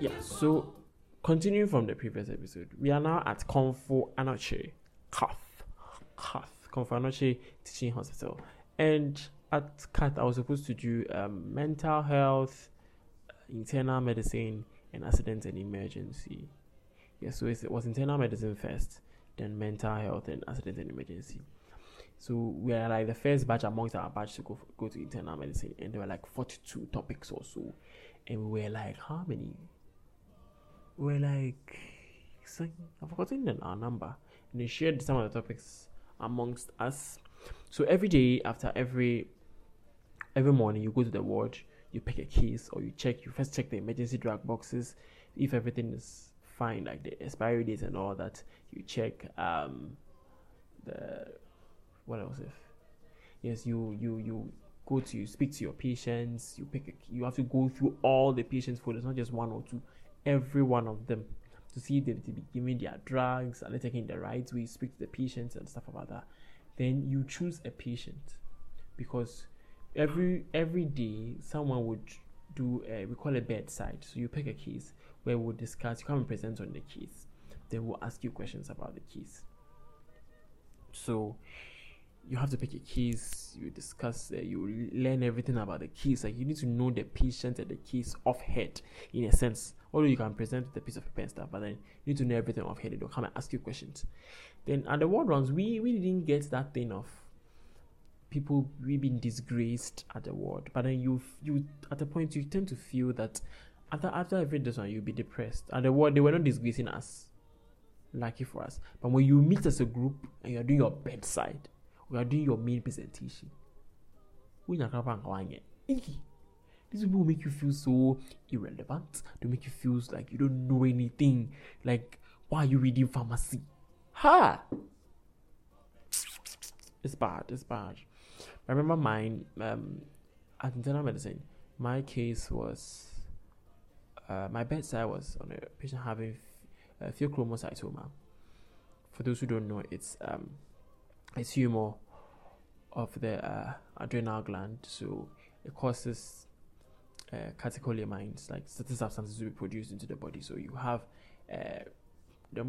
Yeah, so continuing from the previous episode, we are now at Komfo Anokye, KATH, KATH, Komfo Anokye Teaching Hospital. And at KATH, I was supposed to do um, mental health, internal medicine, and accident and emergency. Yeah, so it was internal medicine first, then mental health and accident and emergency. So we are like the first batch amongst our batch to go go to internal medicine, and there were like forty two topics or so, and we were like, how many? We were like, so I've forgotten our number, and they shared some of the topics amongst us. So every day after every every morning, you go to the ward, you pick a case, or you check. You first check the emergency drug boxes if everything is fine, like the expiry dates and all that. You check um the what else if yes you you you go to you speak to your patients you pick a, you have to go through all the patients folders not just one or two every one of them to see if they be giving their drugs are they taking the right way speak to the patients and stuff about that then you choose a patient because every every day someone would do a, we call it bedside so you pick a case where we'll discuss you come and present on the case. Then we'll ask you questions about the case. So you have to pick a case you discuss uh, you learn everything about the case. Like you need to know the patient and the case off head in a sense. Although you can present a piece of paper and stuff but then you need to know everything off head they'll come and ask you questions. Then at the ward rounds we we didn't get that thing of people we being disgraced at the ward. But then you you at a point you tend to feel that after after every this one you'll be depressed And the ward they were not disgracing us lucky for us but when you meet as a group and you're doing your bedside we are doing your main presentation. These people will make you feel so irrelevant. They make you feel like you don't know anything. Like, why are you reading pharmacy? Ha! It's bad. It's bad. I remember mine um, at internal medicine. My case was uh, my bedside was on a patient having uh, pheochromocytoma. For those who don't know, it's um, a tumor of the uh, adrenal gland, so it causes uh, catecholamines, like certain substances to be produced into the body. So you have uh, the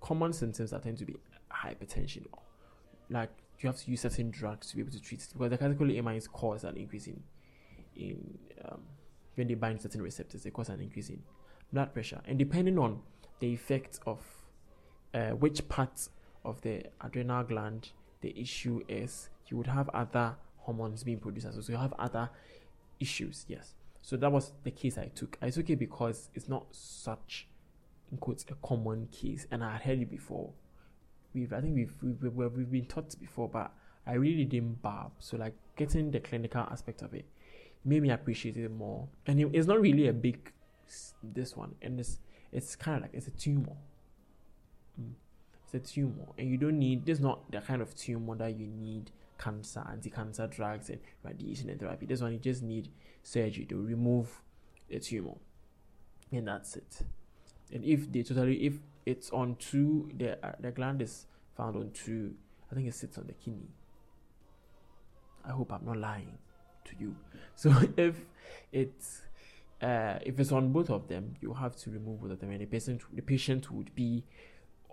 common symptoms that tend to be hypertension, like you have to use certain drugs to be able to treat it because the catecholamines cause an increase in in um, when they bind certain receptors, they cause an increase in blood pressure, and depending on the effect of uh, which part of the adrenal gland the issue is you would have other hormones being produced as well. So you have other issues, yes. So that was the case I took. I took it because it's not such in quotes a common case, and I had heard it before. We've I think we've we've, we've, been taught before, but I really didn't barb. So like getting the clinical aspect of it made me appreciate it more. And it, it's not really a big this one, and it's it's kind of like it's a tumor. Mm. It's a tumor. And you don't need this not the kind of tumor that you need cancer anti-cancer drugs and radiation and therapy. This one you just need surgery to remove the tumor. And that's it. And if they totally if it's on two the uh, the gland is found on two i think it sits on the kidney. I hope i'm not lying to you so if it's uh, if it's on both of them, you have to remove both of them, and the patient the patient would be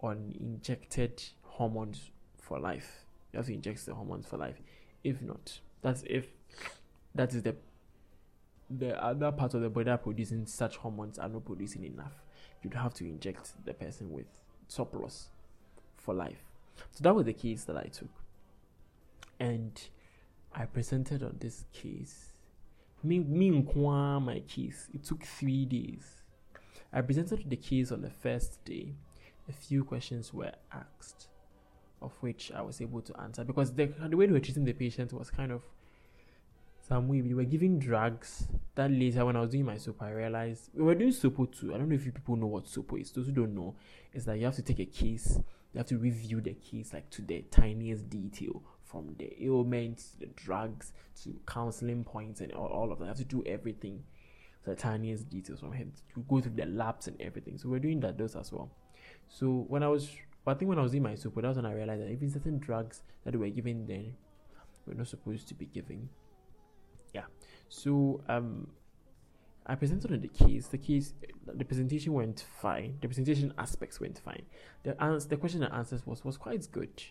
on injected hormones for life. You have to inject the hormones for life. If not, that's if that is the the other part of the body producing such hormones are not producing enough. You'd have to inject the person with surplus for life. So that was the case that I took. And I presented on this case. Me, me my case. It took three days. I presented the case on the first day a few questions were asked, of which I was able to answer because the, the way we were treating the patient was kind of some way we were giving drugs. That later, when I was doing my SOPO, I realized we were doing SOPO too. I don't know if you people know what SOPO is. Those who don't know, is that you have to take a case, you have to review the case like to the tiniest detail from the ailments, the drugs to counseling points, and all, all of that. I have to do everything the tiniest details from him. to go through the labs and everything. So we're doing that those as well. So when I was, I think when I was in my super, that was when I realized that even certain drugs that we were giving then, we're not supposed to be giving. Yeah. So um, I presented on the case. The case, the presentation went fine. The presentation aspects went fine. The answer, the question and answers was was quite good.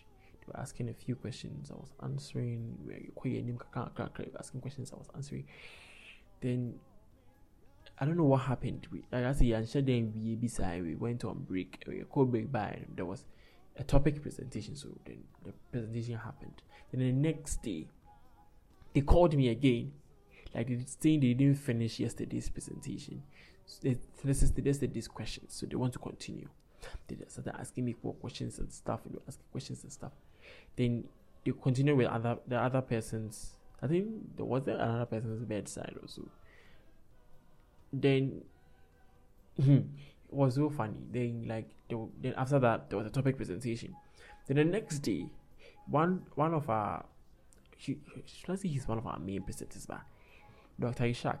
Were asking a few questions. I was answering. Asking questions. I was answering. Then I don't know what happened. We, like I said, and then we beside we went on break. We called break by. There was a topic presentation. So then the presentation happened. Then the next day, they called me again like they saying they didn't finish yesterday's presentation. So they listed yesterday's questions, so they want to continue. They started asking me more questions and stuff, and asking questions and stuff. Then you continue with other the other person's. I think there was there another person's bedside also. Then hmm, it was so funny. Then like then after that there was a topic presentation. Then the next day, one one of our he, let's say he's one of our main presenters, but Dr. Ishak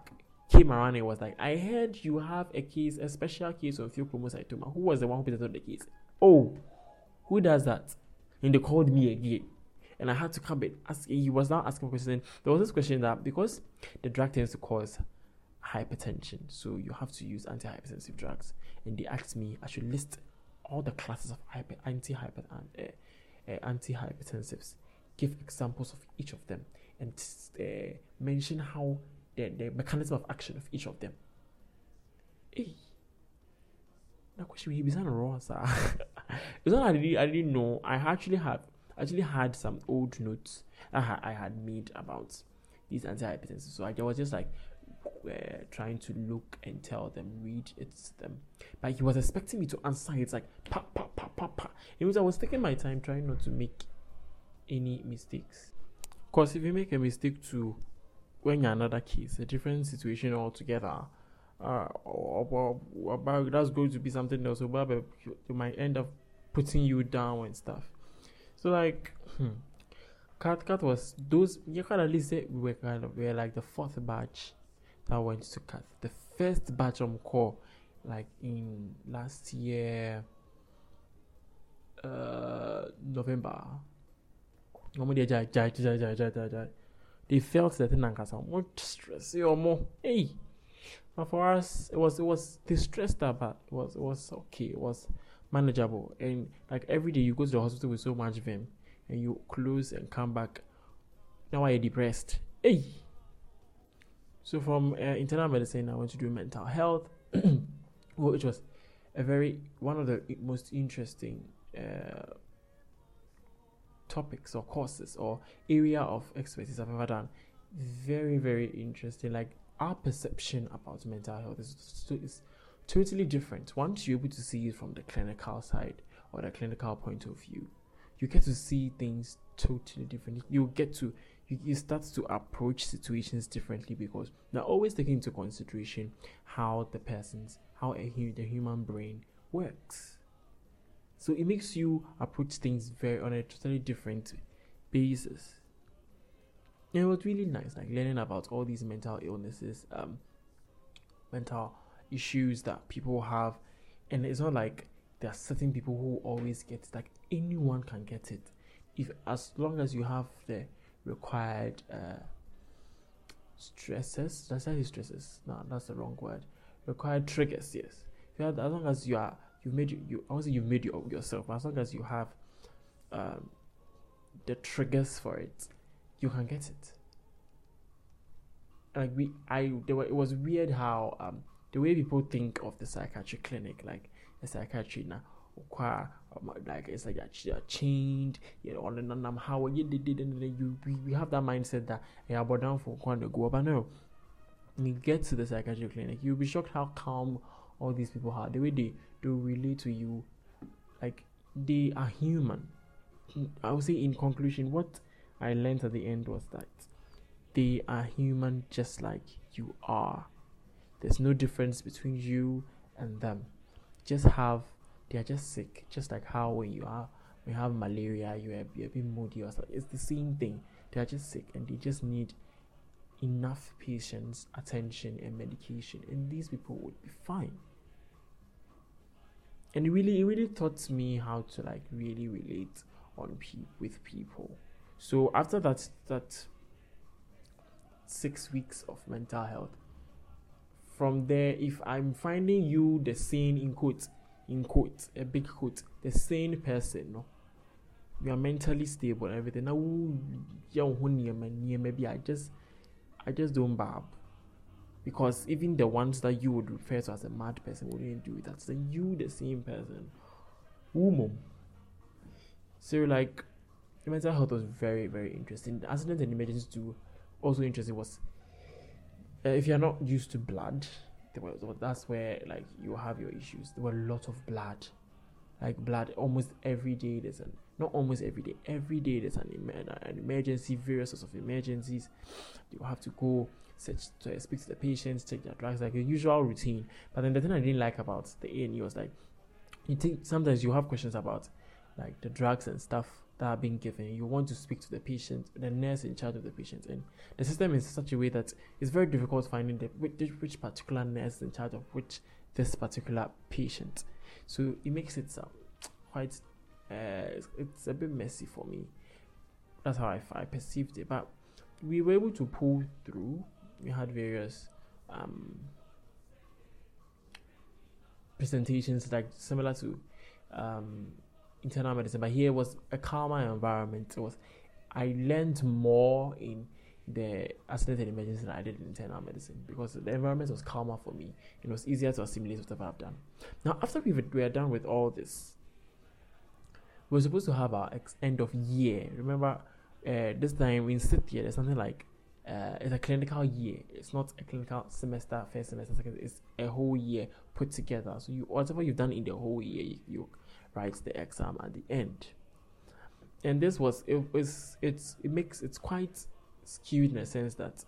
came around and was like, I heard you have a case, a special case of pheochromocytoma. Who was the one who presented the case? Oh, who does that? And they called me again. And I had to come and ask. He was now asking a question. There was this question that because the drug tends to cause hypertension, so you have to use antihypertensive drugs. And they asked me I should list all the classes of hyper, anti-hyper, uh, uh, antihypertensives, give examples of each of them, and uh, mention how the, the mechanism of action of each of them. Hey, that question he began wrong, sir. it's not I didn't, I didn't know. I actually have actually had some old notes I I had made about these antihypertensives. So I was just like uh, trying to look and tell them, read it to them. But he was expecting me to answer. It's like pa pa pa pa pa. It was I was taking my time trying not to make any mistakes. Because if you make a mistake to when you're another case, a different situation altogether, uh, or, or, or, that's going to be something else. So, but might end up putting you down and stuff. So, like, hmm, KATH KATH was those. You can at least say we were kind of we were like the fourth batch that went to KATH. The first batch on call, like in last year, uh, November. They felt that in Nankasa more stress. Hey, but for us, it was it was distressed but it was it was okay. It was manageable. And like every day, you go to the hospital with so much vim, and you close and come back. Now I depressed. Hey. So from uh, internal medicine, I went to do mental health, which was a very one of the most interesting. Uh, topics or courses or area of expertise I've ever done. Very, very interesting. Like our perception about mental health is, is totally different. Once you're able to see it from the clinical side or the clinical point of view, you get to see things totally different. You get to you, you start to approach situations differently because they're always taking into consideration how the person's how a, the human brain works. So it makes you approach things very on a totally different basis. It was really nice, like learning about all these mental illnesses, um, mental issues that people have, and it's not like there are certain people who always get it. Like anyone can get it, if as long as you have the required uh, stresses. Does that say stresses? No, that's the wrong word. Required triggers. Yes, as long as you are you've made you, you also you've made your, yourself as long as you have um, the triggers for it you can get it. Like we i there were, it was weird how um the way people think of the psychiatric clinic like a psychiatry now um, like it's like you're chained, you know, then how you did it, you we, we have that mindset that yeah, but down for to go, but no, when you get to the psychiatric clinic, you'll be shocked how calm all these people are. The way they do relate to you like they are human. I would say in conclusion what i learned at the end was that they are human just like you are there's no difference between you and them just have they are just sick just like how when you are when you have malaria you are, you're bit moody or something it's the same thing they are just sick and they just need enough patients, attention, and medication, and these people would be fine. And it really, it really taught me how to like really relate on pe- with people. So after that, that six weeks of mental health, from there, if I'm finding you the same in quote, in quote, a big quote, the same person, no, you are mentally stable and everything. Now, maybe I just, I just don't bab. Because even the ones that you would refer to as a mad person wouldn't do that. So you, the same person, woman. So like, mental health was very, very interesting. The accident and emergency too, also interesting was uh, if you're not used to blood, that's where like you have your issues. There were a lot of blood, like blood almost every day. There's an not almost every day. Every day there's an, an emergency, various sorts of emergencies. You have to go search to speak to the patients, take their drugs, like a usual routine. But then the thing I didn't like about the A and E was like, you think sometimes you have questions about like the drugs and stuff that are being given. You want to speak to the patient, the nurse in charge of the patient, and the system is such a way that it's very difficult finding the which, which particular nurse is in charge of which this particular patient. So it makes it um, quite uh, it's, it's, a bit messy for me. That's how I, I perceived it, but we were able to pull through. We had various um, presentations like similar to um, internal medicine, but here was a calmer environment. It was I learned more in the accident emergency than I did in internal medicine because the environment was calmer for me. It was easier to assimilate whatever I've done. Now, after we we are done with all this, we're supposed to have our ex- end of year. Remember, uh, this time in year, there's something like uh, it's a clinical year. It's not a clinical semester, first semester, second. It's a whole year put together. So you whatever you've done in the whole year, you, you write the exam at the end. And this was it was it's it makes it's quite skewed in a sense that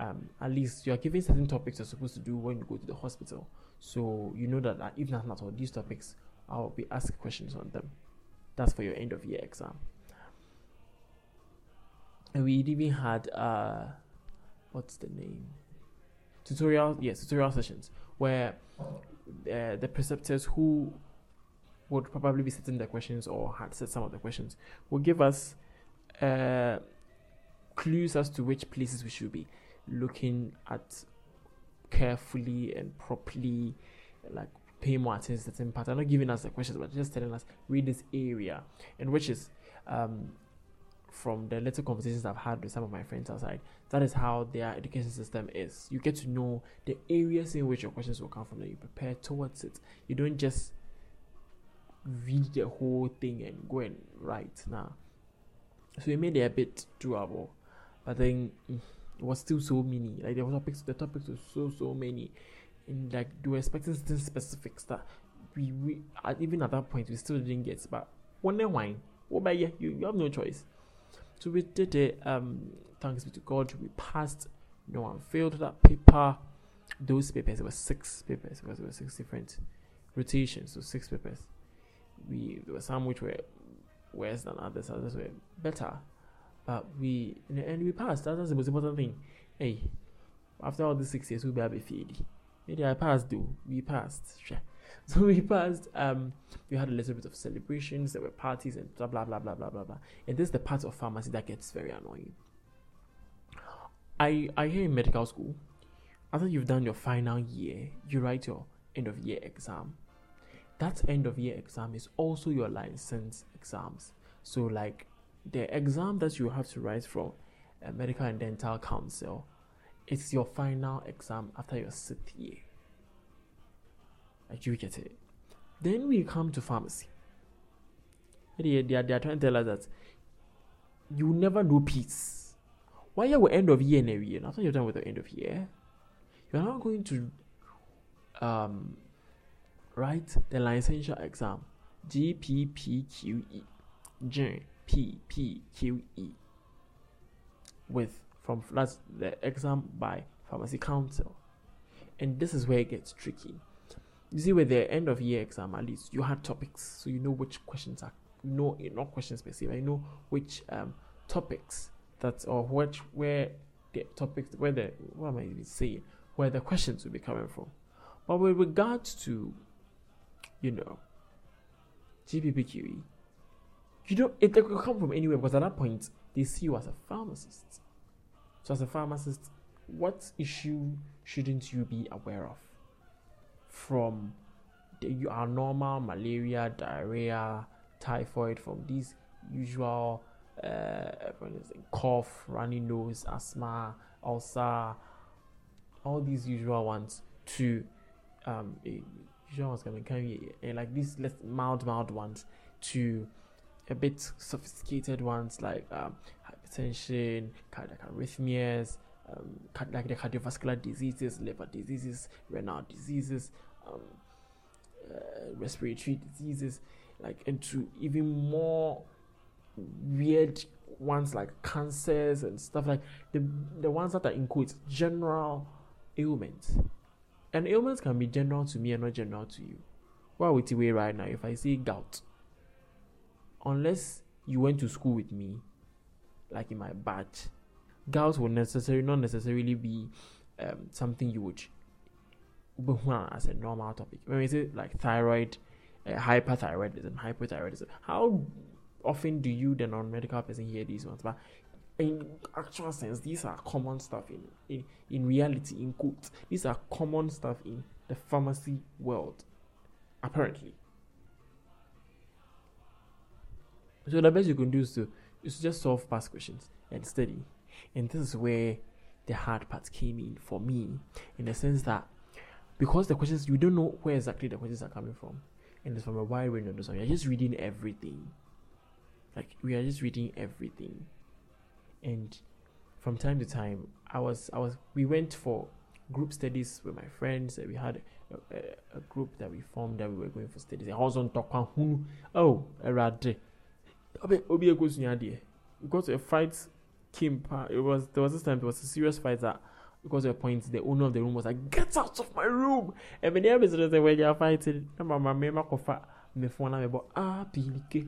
um, at least you are given certain topics you're supposed to do when you go to the hospital. So you know that uh, if not at all, these topics I'll be asked questions on them. That's for your end of year exam. And we even had uh what's the name? Tutorial yes, tutorial sessions where uh, the preceptors who would probably be setting the questions or had set some of the questions will give us uh, clues as to which places we should be looking at carefully and properly, like paying more attention to certain part. I'm not giving us the questions, but just telling us read this area, and which is um, from the little conversations I've had with some of my friends outside, that is how their education system is. You get to know the areas in which your questions will come from, and you prepare towards it. You don't just read the whole thing and go and write now. So it made it a bit doable, but then mm, it was still so many. Like the topics, the topics were so so many, and like they were expecting certain specifics that we we even at that point we still didn't get. But one day wine, what about you? You have no choice. So we did it. Um, thanks be to God, we passed. No one failed that paper. Those papers, there were six papers because there were six different rotations, so six papers we there were some which were worse than others, others were better. But we in the end we passed. That's the most important thing. Hey, after all these six years, we'll be able to Maybe I passed though. We passed. So we passed. Um, we had a little bit of celebrations. There were parties and blah blah blah blah blah blah blah. And this is the part of pharmacy that gets very annoying. I I hear in medical school, after you've done your final year, you write your end of year exam that end of year exam is also your license exams. So, like the exam that you have to write from a medical and dental council, it's your final exam after your sixth year. Like you get it. Then we come to pharmacy. They, they, are, they are trying to tell us that you never know peace. Why are we end of year and every year? After you're done with the end of year, you're not going to um write the licensure exam GPPQE GPPQE with from that's the exam by pharmacy council and this is where it gets tricky you see with the end of year exam at least you had topics so you know which questions are no not questions specific you know which um topics that or which where the topics where the what am I even saying? Where the questions will be coming from. But with regards to, you know, GPPQE, you don't it could come from anywhere because at that point they see you as a pharmacist. So as a pharmacist, what issue shouldn't you be aware of? From the our normal malaria, diarrhea, typhoid, from these usual uh, cough, runny nose, asthma, ulcer, all these usual ones to um, usual ones can and like these less mild, mild ones to a bit sophisticated ones like um, hypertension, cardiac arrhythmias, um, like the cardiovascular diseases, liver diseases, renal diseases, um, uh, respiratory diseases, like into even more weird ones like cancers and stuff like the the ones that are general ailments. And ailments can be general to me and not general to you. What with way right now, if I say gout, unless you went to school with me, like in my batch, gout will necessarily not necessarily be um, something you would as a normal topic. When we say like thyroid, uh, hyperthyroidism, hypothyroidism, how often do you, the non-medical person, hear these ones? But in actual sense, these are common stuff in, in, in reality, in quotes. These are common stuff in the pharmacy world, apparently. So the best you can do is to, is just solve past questions and study. And this is where the hard part came in for me, in the sense that because the questions you don't know where exactly the questions are coming from, and it's from a wide range of those. You're just reading everything. Like we are just reading everything. And from time to time i was i was we went for group studies with my friends we had a, a, a, group that we formed that we were going for studies. I was on tokwa oh erade. Obi because a fight came it was there was this time there was a serious fight that because of a point the owner of the room was like get out of my room and when the other said when you're fighting my mama kofa me phone me but ah pilike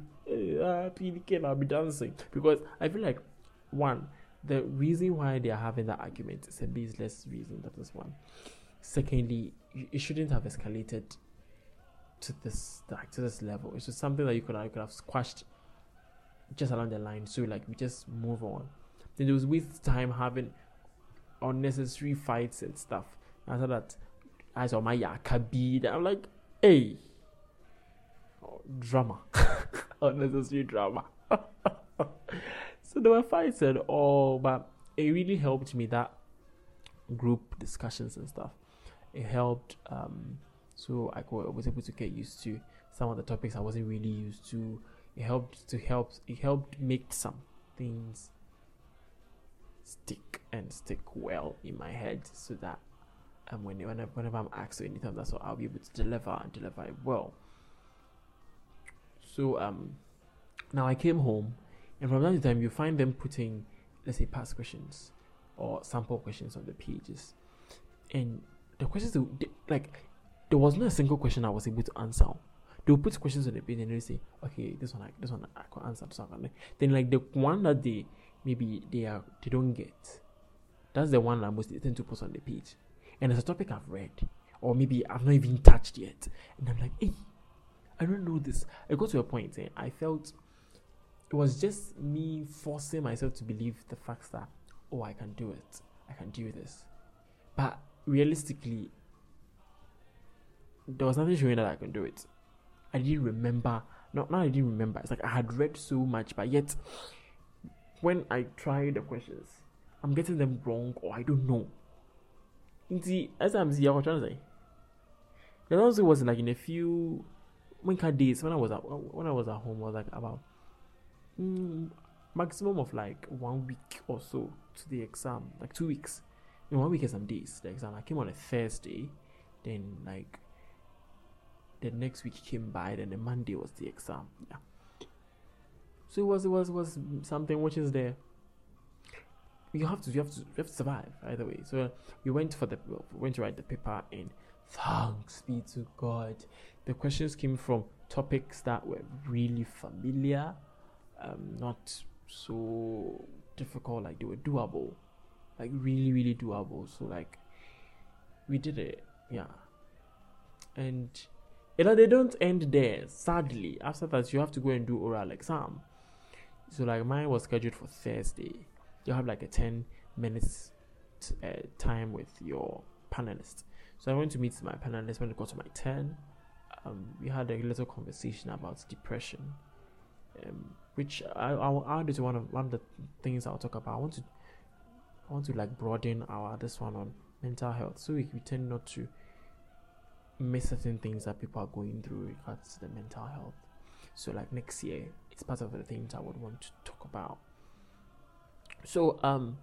ah pilike and i'll be dancing because i feel like one, the reason why they are having that argument is a baseless reason. That is one. Secondly, it shouldn't have escalated to this like to this level. It's just something that you could, you could have squashed just along the line. So like we just move on. Then there was with time having unnecessary fights and stuff. After that, I saw my yakabi. I'm like, hey, oh, drama, unnecessary drama. So there were fights and all, but it really helped me that group discussions and stuff. It helped, um, so I was able to get used to some of the topics I wasn't really used to. It helped to help. It helped make some things stick and stick well in my head, so that and when whenever, whenever I'm asked or anything, that's what I'll be able to deliver and deliver it well. So um, now I came home and from time to time, you find them putting, let's say, past questions or sample questions on the pages. And the questions, they, like, there was not a single question I was able to answer. They'll put questions on the page and they'll say, okay, this one, this one I can answer. Then, like, the one that they maybe they are they don't get, that's the one that most tend to put on the page. And it's a topic I've read, or maybe I've not even touched yet. And I'm like, hey, I don't know this. I got to a point, eh, I felt it was just me forcing myself to believe the fact that oh I can do it. I can do this. But realistically there was nothing showing that I can do it. I didn't remember not not I didn't remember. It's like I had read so much, but yet when I try the questions, I'm getting them wrong or I don't know. See, as I'm saying, I was trying to say. The last also was like in a few when days when I was at when I was at home I was like about mm, maximum of like one week or so to the exam, like two weeks. In one week and some days, the exam. I came on a Thursday, then like the next week came by, then the Monday was the exam. Yeah. So it was it was it was something which is there. You have to you have to you have to survive either way. So we went for the we went to write the paper and thanks be to God, the questions came from topics that were really familiar um, not so difficult, like they were doable. like really really doable. So like we did it, yeah. And you know they don't end there. Sadly, after that you have to go and do oral exam. So like mine was scheduled for Thursday. You have like a ten minutes t- uh, time with your panelist. So I went to meet my panelist when it got to my turn. Um, we had a little conversation about depression, um, which I I will add to one of one of the things I'll talk about. I want to I want to like broaden our this one on mental health, so we, we tend not to miss certain things that people are going through regards to the mental health. So like next year, it's part of the things I would want to talk about. So um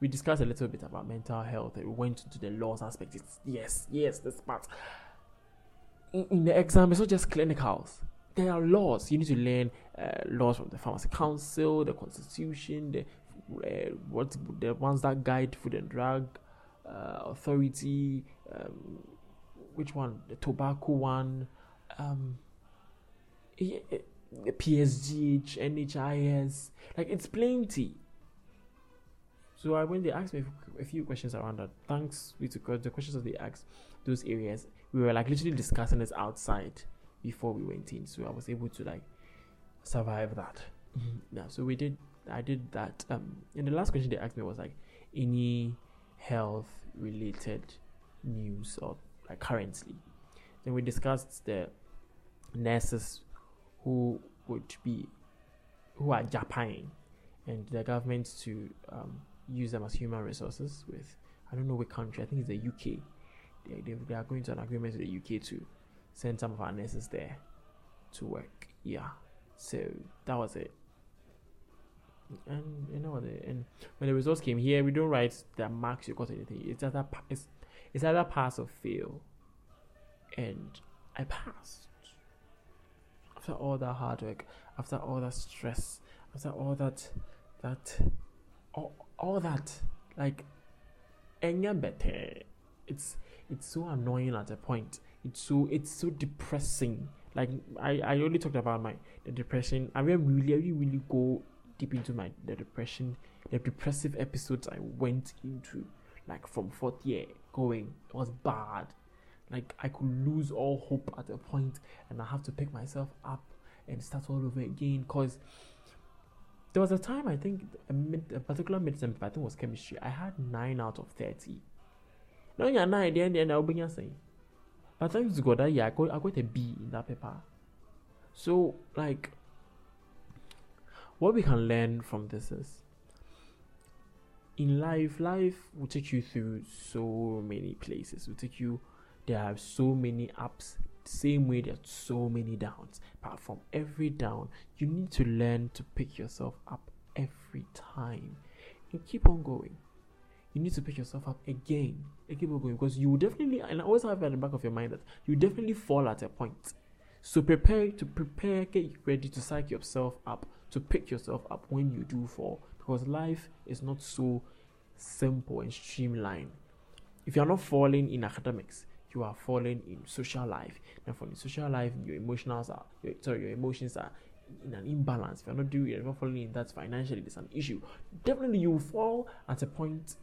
we discussed a little bit about mental health we went into the laws aspect. It's yes, yes, this part. In, in the exam, it's not just clinicals. There are laws. You need to learn uh, laws from the Pharmacy Council, the Constitution, the uh, what the ones that guide Food and Drug uh, Authority. Um, which one? The tobacco one. Um, PSGH, NHIS. Like it's plenty so I when they asked me a few questions around that, thanks to the questions that they asked those areas, we were like literally discussing this outside before we went in. So I was able to like survive that. Mm-hmm. Yeah. So we did. I did that. Um, and the last question they asked me was like, any health related news or like currently. Then we discussed the nurses who would be who are Japan and the government to um, use them as human resources with I don't know which country. I think it's the UK. They, they, they are going to an agreement with the UK to send some of our nurses there to work. Yeah. So that was it. And you know what? And when the results came here, we don't write the marks you got anything. It's either it's it's either pass or fail. And I passed. After all that hard work, after all that stress, after all that that all, all that like it's it's so annoying at a point. It's so it's so depressing. Like i i only talked about my the depression. I really really really go deep into my the depression the depressive episodes i went into like from fourth year going. It was bad like i could lose all hope at a point and i have to pick myself up and start all over again because there was a time I think a, mid, a particular medicine I think was chemistry. I had nine out of thirty. No, you're nine. End, the end, I'll be saying. But thanks to God that yeah, I got I got a B in that paper. So like, what we can learn from this is. In life, life will take you through so many places. Will take you. There are so many ups same way there's so many downs. But from every down you need to learn to pick yourself up every time. And keep on going. You need to pick yourself up again and keep on going because you definitely and I always have at the back of your mind that you definitely fall at a point. So prepare to prepare get ready to psych yourself up to pick yourself up when you do fall because life is not so simple and streamlined. If you're not falling in academics you are falling in social life. Now, from the social life, your emotions are your, sorry, your emotions are in an imbalance. If you're not doing you're not falling in that financially, there's an issue. Definitely you will fall at a point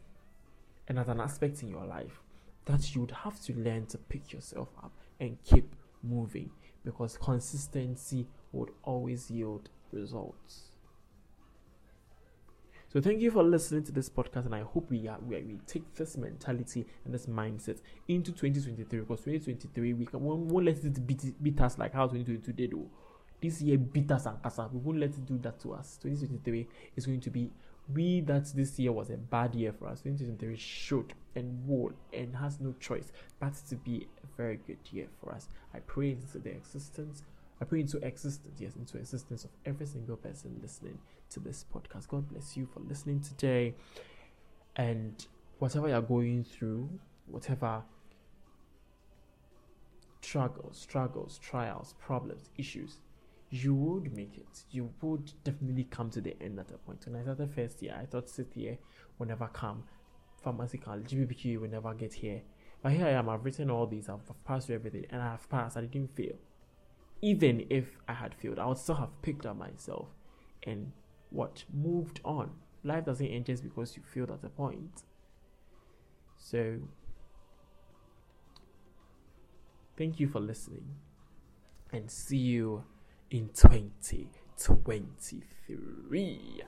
and at an aspect in your life that you would have to learn to pick yourself up and keep moving because consistency would always yield results. So thank you for listening to this podcast, and I hope we are we, we take this mentality and this mindset into 2023 because 2023 we, can, we won't let it beat, beat us like how 2022 did. Oh. This year beat us and casa. We won't let it do that to us. 2023 is going to be we that this year was a bad year for us. 2023 should and will and has no choice but to be a very good year for us. I pray into the existence I pray into existence, yes, into existence of every single person listening to this podcast. God bless you for listening today. And whatever you're going through, whatever struggles, struggles, trials, problems, issues, you would make it. You would definitely come to the end at a point. When I started first year, I thought sit year will never come. Pharmacy college, GBPQ will never get here. But here I am, I've written all these, I've, I've passed through everything, and I have passed, I didn't fail even if I had failed, I would still have picked up myself and what moved on life doesn't end just because you failed at a point. So, thank you for listening and see you in 2023.